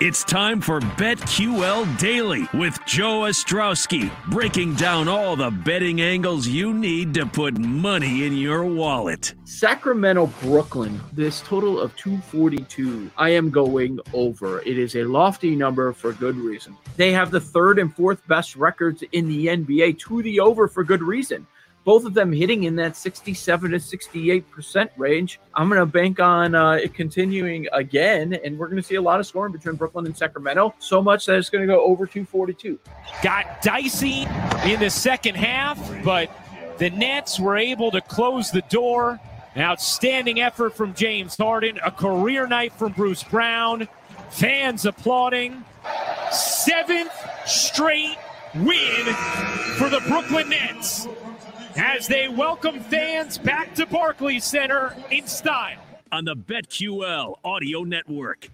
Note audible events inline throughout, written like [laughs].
It's time for BetQL Daily with Joe Ostrowski, breaking down all the betting angles you need to put money in your wallet. Sacramento, Brooklyn, this total of 242. I am going over. It is a lofty number for good reason. They have the third and fourth best records in the NBA to the over for good reason both of them hitting in that 67 to 68% range. I'm going to bank on uh, it continuing again, and we're going to see a lot of scoring between Brooklyn and Sacramento, so much that it's going to go over 242. Got dicey in the second half, but the Nets were able to close the door. An outstanding effort from James Harden, a career night from Bruce Brown, fans applauding. Seventh straight win for the Brooklyn Nets as they welcome fans back to Barclays Center in style. On the BetQL Audio Network.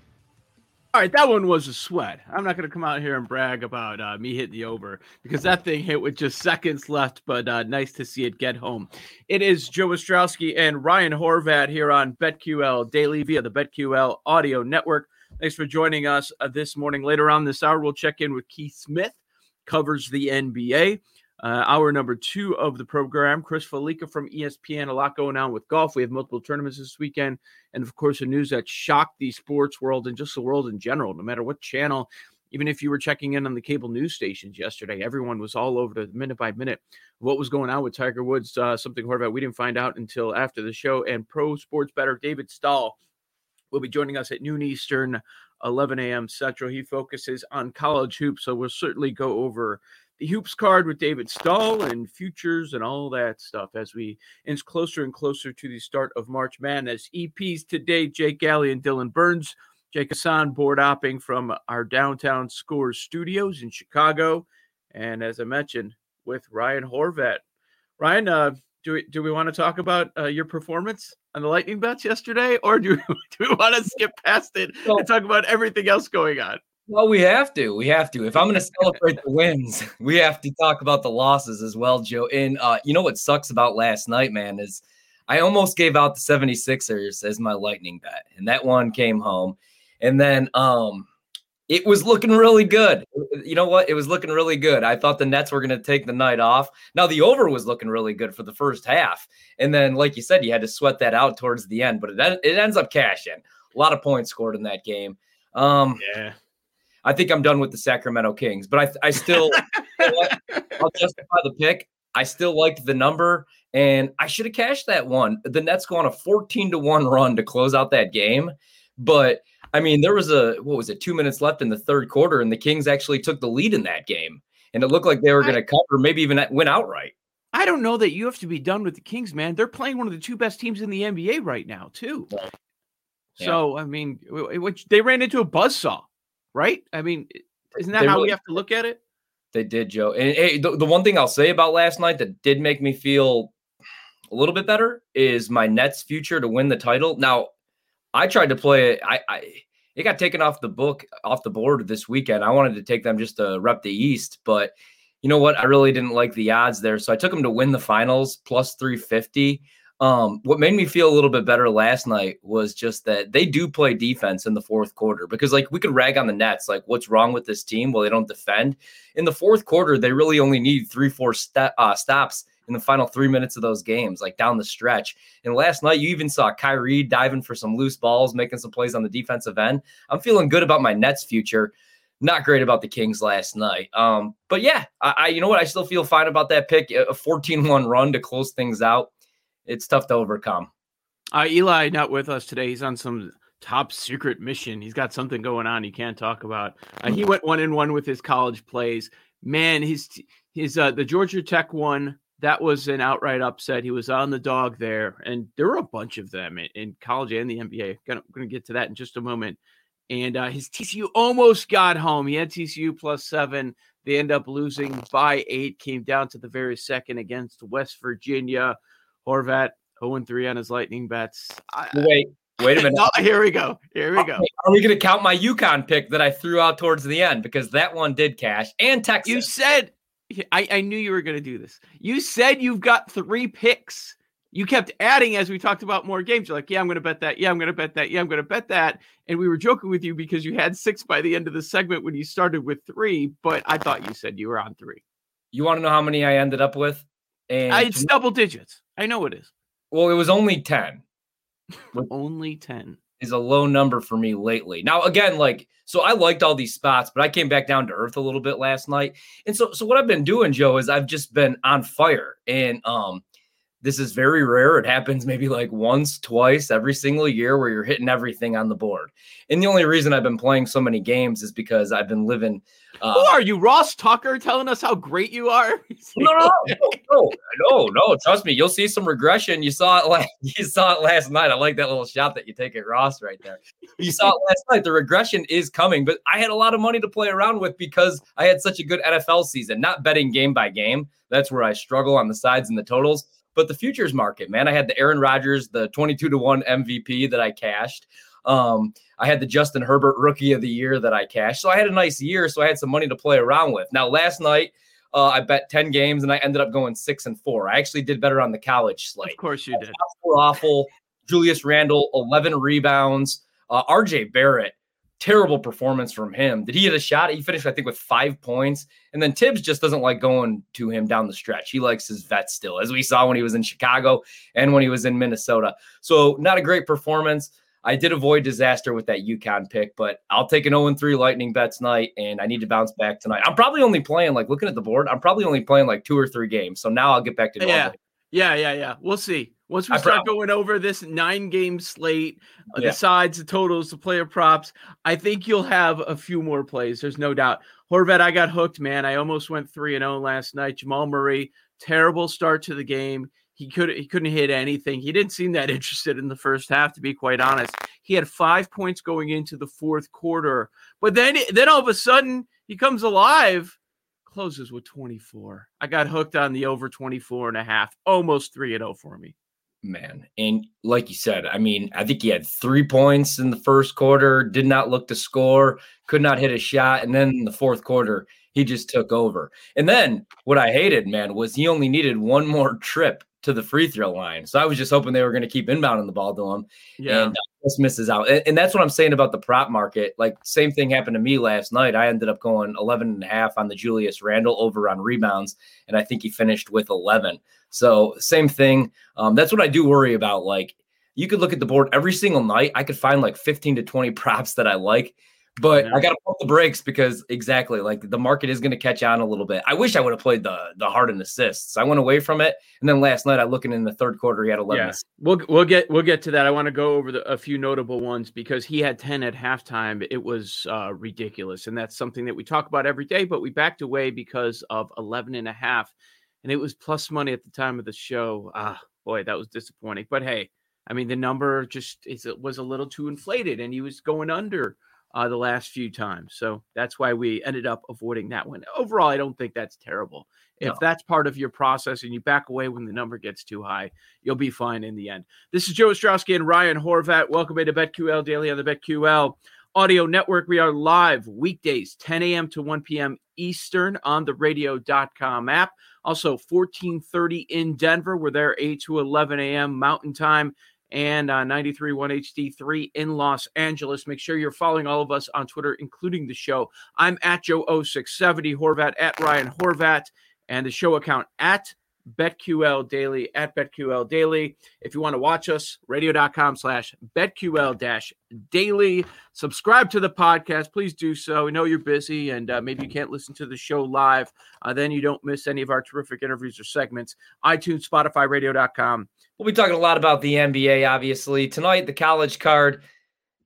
All right, that one was a sweat. I'm not going to come out here and brag about uh, me hitting the over because that thing hit with just seconds left, but uh, nice to see it get home. It is Joe Ostrowski and Ryan Horvat here on BetQL Daily via the BetQL Audio Network. Thanks for joining us uh, this morning. Later on this hour, we'll check in with Keith Smith, covers the NBA. Uh, hour number two of the program. Chris Fallica from ESPN. A lot going on with golf. We have multiple tournaments this weekend. And of course, the news that shocked the sports world and just the world in general, no matter what channel. Even if you were checking in on the cable news stations yesterday, everyone was all over the minute by minute what was going on with Tiger Woods. Uh, something Horvat we didn't find out until after the show. And pro sports better David Stahl will be joining us at noon Eastern, 11 a.m. Central. He focuses on college hoops, so we'll certainly go over the hoops card with David Stahl and futures and all that stuff as we inch closer and closer to the start of March Madness. EPs today, Jake Galley and Dylan Burns. Jake Hassan board hopping from our downtown Scores studios in Chicago. And as I mentioned, with Ryan Horvat. Ryan, uh, do we, do we want to talk about uh, your performance on the Lightning bets yesterday, or do, [laughs] do we want to skip past it and talk about everything else going on? Well, we have to. We have to. If I'm going [laughs] to celebrate the wins, [laughs] we have to talk about the losses as well, Joe. And uh, you know what sucks about last night, man, is I almost gave out the 76ers as my lightning bet, and that one came home. And then um, it was looking really good. You know what? It was looking really good. I thought the Nets were going to take the night off. Now the over was looking really good for the first half, and then, like you said, you had to sweat that out towards the end. But it it ends up cashing. A lot of points scored in that game. Um, yeah. I think I'm done with the Sacramento Kings, but I, I still, [laughs] I'll justify the pick. I still liked the number, and I should have cashed that one. The Nets go on a 14 to one run to close out that game, but I mean, there was a what was it, two minutes left in the third quarter, and the Kings actually took the lead in that game, and it looked like they were going to cover, maybe even win outright. I don't know that you have to be done with the Kings, man. They're playing one of the two best teams in the NBA right now, too. Yeah. So I mean, which they ran into a buzzsaw right? I mean, isn't that they how really, we have to look at it? They did, Joe. And hey, the, the one thing I'll say about last night that did make me feel a little bit better is my Nets future to win the title. Now, I tried to play it. I, I it got taken off the book, off the board this weekend. I wanted to take them just to rep the East, but you know what? I really didn't like the odds there, so I took them to win the finals plus three fifty. Um, what made me feel a little bit better last night was just that they do play defense in the fourth quarter because, like, we could rag on the Nets, like, what's wrong with this team? Well, they don't defend. In the fourth quarter, they really only need three, four st- uh, stops in the final three minutes of those games, like down the stretch. And last night, you even saw Kyrie diving for some loose balls, making some plays on the defensive end. I'm feeling good about my Nets future. Not great about the Kings last night. Um, but yeah, I, I you know what? I still feel fine about that pick. A 14 1 run to close things out it's tough to overcome. Uh, Eli not with us today. He's on some top secret mission. He's got something going on he can't talk about. Uh, he went one in one with his college plays. Man, his his uh, the Georgia Tech one that was an outright upset. He was on the dog there, and there were a bunch of them in, in college and the NBA. Gonna, to get to that in just a moment. And uh, his TCU almost got home. He had TCU plus seven. They end up losing by eight. Came down to the very second against West Virginia. Horvat 0 3 on his lightning bets. Wait, wait a [laughs] minute. no, here we go. Here we go. Are we going to count my UConn pick that I threw out towards the end because that one did cash and Texas? You said I, I knew you were going to do this. You said you've got three picks you kept adding as we talked about more games. You're like, yeah, I'm going to bet that. Yeah, I'm going to bet that. Yeah, I'm going to bet that. And we were joking with you because you had six by the end of the segment when you started with three, but I thought you said you were on three. You want to know how many I ended up with? And I, it's double digits. I know it is. Well, it was only 10. only 10 is a low number for me lately. Now, again, like, so I liked all these spots, but I came back down to earth a little bit last night. And so, so what I've been doing, Joe, is I've just been on fire. And um, this is very rare. It happens maybe like once, twice every single year where you're hitting everything on the board. And the only reason I've been playing so many games is because I've been living. Uh, Who are you, Ross Tucker, telling us how great you are? [laughs] no, no, no, no, no. Trust me, you'll see some regression. You saw it last. [laughs] You saw it last night. I like that little shot that you take at Ross right there. You saw it last night. The regression is coming, but I had a lot of money to play around with because I had such a good NFL season. Not betting game by game. That's where I struggle on the sides and the totals but the futures market, man, I had the Aaron Rodgers, the 22 to 1 MVP that I cashed. Um, I had the Justin Herbert rookie of the year that I cashed. So I had a nice year. So I had some money to play around with. Now, last night, uh, I bet 10 games and I ended up going six and four. I actually did better on the college slate. Of course you did. Awful. Julius Randle, 11 rebounds. Uh, RJ Barrett, terrible performance from him. Did he hit a shot? He finished, I think, with five points. And then Thibs just doesn't like going to him down the stretch. He likes his vet still, as we saw when he was in Chicago and when he was in Minnesota. So, not a great performance. I did avoid disaster with that UConn pick, but I'll take an 0 3 Lightning bet tonight, and I need to bounce back tonight. I'm probably only playing, like looking at the board, I'm probably only playing like two or three games. So now I'll get back to normal. Yeah, yeah, yeah, yeah. We'll see. Once we start going over this nine game slate, uh, yeah. the sides, the totals, the player props, I think you'll have a few more plays. There's no doubt. Horvat, I got hooked, man. I almost went 3 and 0 last night. Jamal Murray, terrible start to the game. He could he couldn't hit anything. He didn't seem that [laughs] interested in the first half, to be quite honest. He had five points going into the fourth quarter, but then then all of a sudden he comes alive closes with 24. I got hooked on the over 24 and a half, almost 3 and 0 for me man. And like you said, I mean, I think he had three points in the first quarter, did not look to score, could not hit a shot. And then in the fourth quarter, he just took over. And then what I hated, man, was he only needed one more [laughs] trip to the free throw line. So I was just hoping they were going to keep inbounding the ball to him. Yeah. And uh, just misses out. And, and, that's what I'm saying about the prop market. Like same thing happened to me last night. I ended up going 11 and a half on the Julius Randle over on rebounds. And I think he finished with 11. So same thing. Um, that's what I do worry about. Like you could look at the board every single night. I could find like 15 to 20 [laughs] props that I like. But yeah. I got to pump the brakes because exactly like the market is going to catch on a little bit. I wish I would have played the the Harden assists. I went away from it, and then last night I looking in the third quarter he had eleven. Yeah. We'll we'll get we'll get to that. I want to go over the, a few notable ones because he had ten at halftime. It was uh, ridiculous, and that's something that we talk about every day. But we backed away because of 11 and a half, and it was plus money at the time of the show. Ah, boy, that was disappointing. But hey, I mean the number just is it was a little too inflated, and he was going under uh, the last few times. So that's why we ended up avoiding that one. Overall, I don't think that's terrible. If no. that's part of your process and you back away when the number gets too high, you'll be fine in the end. This is Joe Ostrowski and Ryan Horvat. Welcome to BetQL Daily on the BetQL Audio Network. We are live weekdays, 10 a.m. to 1 p.m. Eastern on the radio.com app. Also 1430 in Denver. We're there 8 to 11 a.m. Mountain Time and uh, 93.1 HD3 in Los Angeles. Make sure you're following all of us on Twitter, including the show. I'm at Joe0670, Horvat at Ryan Horvat, and the show account at BetQL Daily at BetQL Daily. If you want to watch us, radio.com slash BetQL dash daily. Subscribe to the podcast. Please do so. We know you're busy and uh, maybe you can't listen to the show live. Uh, then you don't miss any of our terrific interviews or segments. iTunes, Spotify, radio.com. We'll be talking a lot about the NBA, obviously. Tonight, the college card.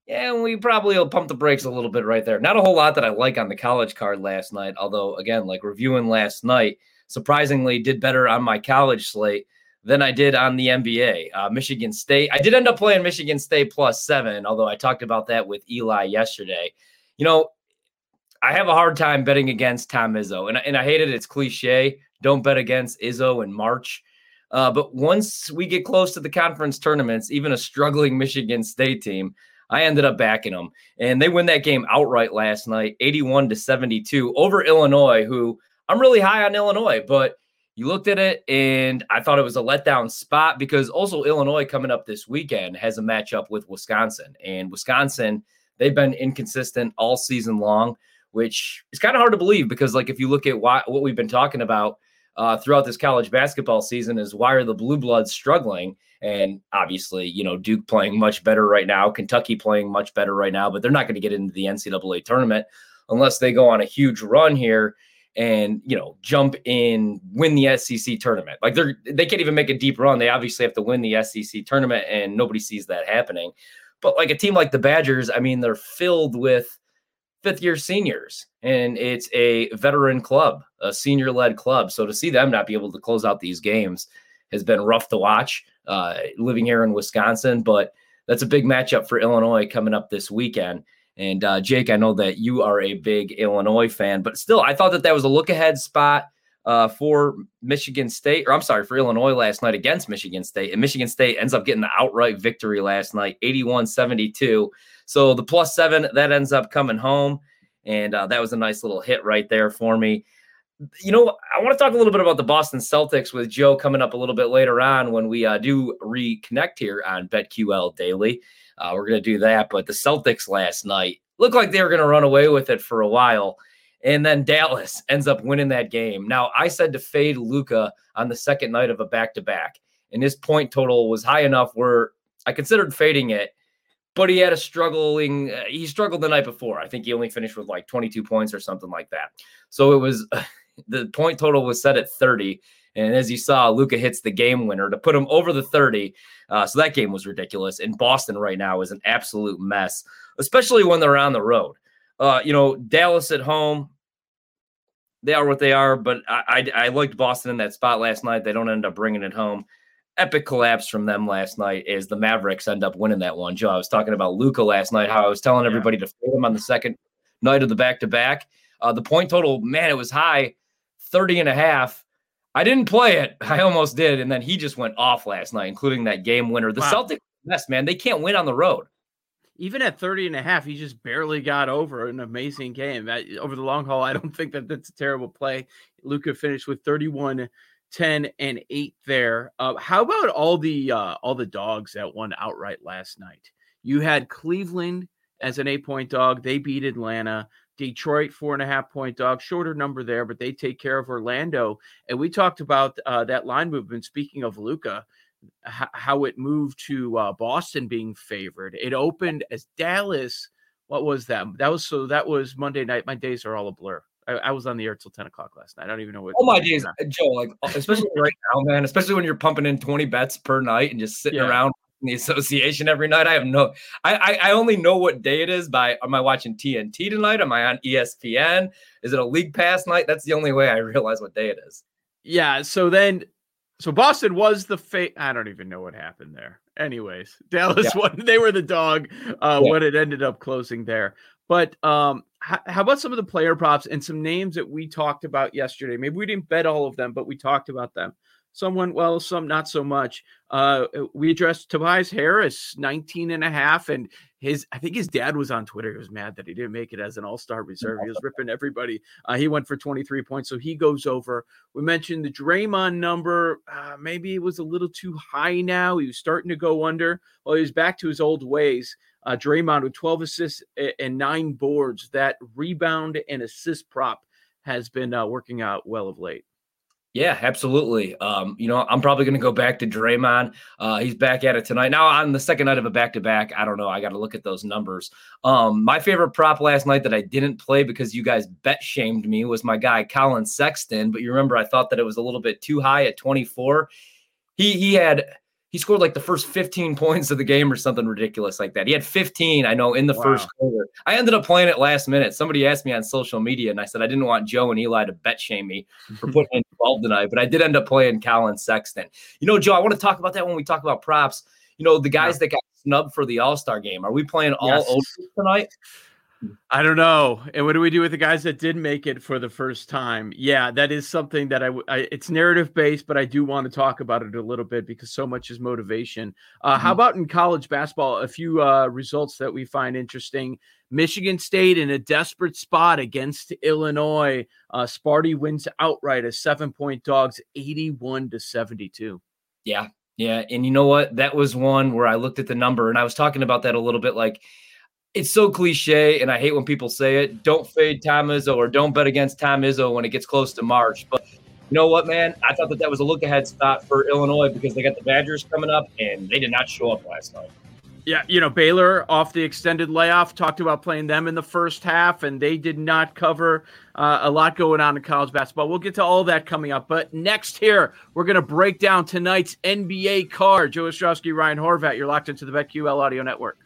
Yeah, we probably will pump the brakes a little bit right there. Not a whole lot that I like on the college card last night, although, again, like reviewing last night – surprisingly did better on my college slate than I did on the NBA. Uh, Michigan State. I did end up playing Michigan State plus seven, although I talked about that with Eli yesterday. You know, I have a hard time betting against Tom Izzo, and, and I hate it. It's cliche. Don't bet against Izzo in March. Uh, but once we get close to the conference tournaments, even a struggling Michigan State team, I ended up backing them, and they win that game outright last night, 81 to 72 over Illinois, who I'm really high on Illinois, but you looked at it and I thought it was a letdown spot because also Illinois coming up this weekend has a matchup with Wisconsin. And Wisconsin, they've been inconsistent all season long, which is kind of hard to believe because, like, if you look at why, what we've been talking about uh, throughout this college basketball season, is why are the Blue Bloods struggling? And obviously, you know, Duke playing much better right now, Kentucky playing much better right now, but they're not going to get into the NCAA tournament unless they go on a huge run here and you know jump in win the SEC tournament. Like they're they can't even make a deep run. They obviously have to win the SEC tournament and nobody sees that happening. But like a team like the Badgers, I mean they're filled with fifth year seniors and it's a veteran club, a senior led club. So to see them not be able to close out these games has been rough to watch uh, living here in Wisconsin, but that's a big matchup for Illinois coming up this weekend. And uh, Jake, I know that you are a big Illinois fan, but still, I thought that that was a look ahead spot uh, for Michigan State, or I'm sorry, for Illinois last night against Michigan State. And Michigan State ends up getting the outright victory last night, 81 72. So the plus seven, that ends up coming home. And uh, that was a nice little hit right there for me. You know, I want to talk a little bit about the Boston Celtics with Joe coming up a little bit later on when we uh, do reconnect here on BetQL Daily. Uh, we're going to do that. But the Celtics last night looked like they were going to run away with it for a while. And then Dallas ends up winning that game. Now, I said to fade Luka on the second night of a back to back, and his point total was high enough where I considered fading it, but he had a struggling, uh, he struggled the night before. I think he only finished with like 22 points or something like that. So it was [laughs] the point total was set at 30. And as you saw, Luka hits the game winner to put him over the 30. Uh, so that game was ridiculous. And Boston right now is an absolute mess, especially when they're on the road. Uh, you know, Dallas at home, they are what they are. But I, I, I liked Boston in that spot last night. They don't end up bringing it home. Epic collapse from them last night is the Mavericks end up winning that one. Joe, I was talking about Luka last night, how I was telling everybody to fade him on the second night of the back to back. The point total, man, it was high 30 and a half I didn't play it. [laughs] I almost did. And then he just went off last night, including that game winner. The wow. Celtics, mess, man, they can't win on the road. Even at 30 and a half, he just barely got over an amazing game. over the long haul, I don't think that that's a terrible play. Luka finished with 31, 10, and 8 there. Uh, how about all the uh, all the dogs that won outright last night? You had Cleveland as an eight point dog. They beat Atlanta. Detroit, four and a half point dog, shorter number there, but they take care of Orlando. And we talked about uh, that line movement. Speaking of Luka, h- how it moved to uh, Boston being favored. It opened as Dallas. What was that? That was so. That was Monday night. My days are all a blur. I, I was on the air till ten o'clock last night. I don't even know what. Oh my days, Joe. Like especially right now, man. Especially when you're pumping in twenty bets per night and just sitting yeah. around the association every night. I have no, I, I, I only know what day it is by. Am I watching TNT tonight? Am I on ESPN? Is it a league pass night? That's the only way I realize what day it is. Yeah. So then, so Boston was the fate. I don't even know what happened there. Anyways, [laughs] Dallas yeah. won. They were the dog uh, yeah. when it ended up closing there. But um, how, how about some of the player props and some names that we talked about yesterday? Maybe we didn't bet all of them, but we talked about them. Some went well, some not so much. Uh, we addressed Tobias Harris, 19 and a half, and his I think his dad was on Twitter. He was mad that he didn't make it as an all-star reserve. He was [laughs] ripping everybody. Uh, he went for 23 points, so he goes over. We mentioned the Draymond number. Uh, maybe it was a little too high now. He was starting to go under. Well, he was back to his old ways. Uh, Draymond with 12 assists and nine boards. That rebound and assist prop has been uh, working out well of late. Yeah, absolutely. Um, you know, I'm probably going to go back to Draymond. Uh, he's back at it tonight. Now on the second night of a back to back, I don't know. I got to look at those numbers. Um, my favorite prop last night that I didn't play because you guys bet shamed me was my guy Collin Sexton. But you remember, I thought that it was a little bit too high at 24. He he had he scored like the first 15 [laughs] points of the game or something ridiculous like that. He had 15, I know, in the wow. first quarter. I ended up playing it last minute. Somebody asked me on social media, and I said I didn't want Joe and Eli to bet shame me for [laughs] putting in 12 tonight, but I did end up playing Collin Sexton. You know, Joe, I want to talk about that when we talk about props. You know, the guys yeah. that got snubbed for the All Star game. Are we playing all yes. tonight? I don't know. And what do we do with the guys that did make it for the first time? Yeah, that is something that I, I it's narrative based, but I do want to talk about it a little bit because so much is motivation. Uh, mm-hmm. How about in college basketball? A few uh, results that we find interesting. Michigan State in a desperate spot against Illinois. Uh, Sparty wins outright as seven point dogs, 81 to 72. Yeah. Yeah. And you know what? That was one where I looked at the number and I was talking about that a little bit like, it's so cliche, and I hate when people say it. Don't fade Tom Izzo or don't bet against Tom Izzo when it gets close to March. But you know what, man? I thought that that was a look ahead spot for Illinois because they got the Badgers coming up, and they did not show up last night. Yeah, you know, Baylor off the extended layoff talked about playing them in the first half, and they did not cover uh, a lot going on in college basketball. We'll get to all that coming up. But next, here, we're going to break down tonight's NBA card. Joe Ostrowski, Ryan Horvat, you're locked into the BetQL Audio Network.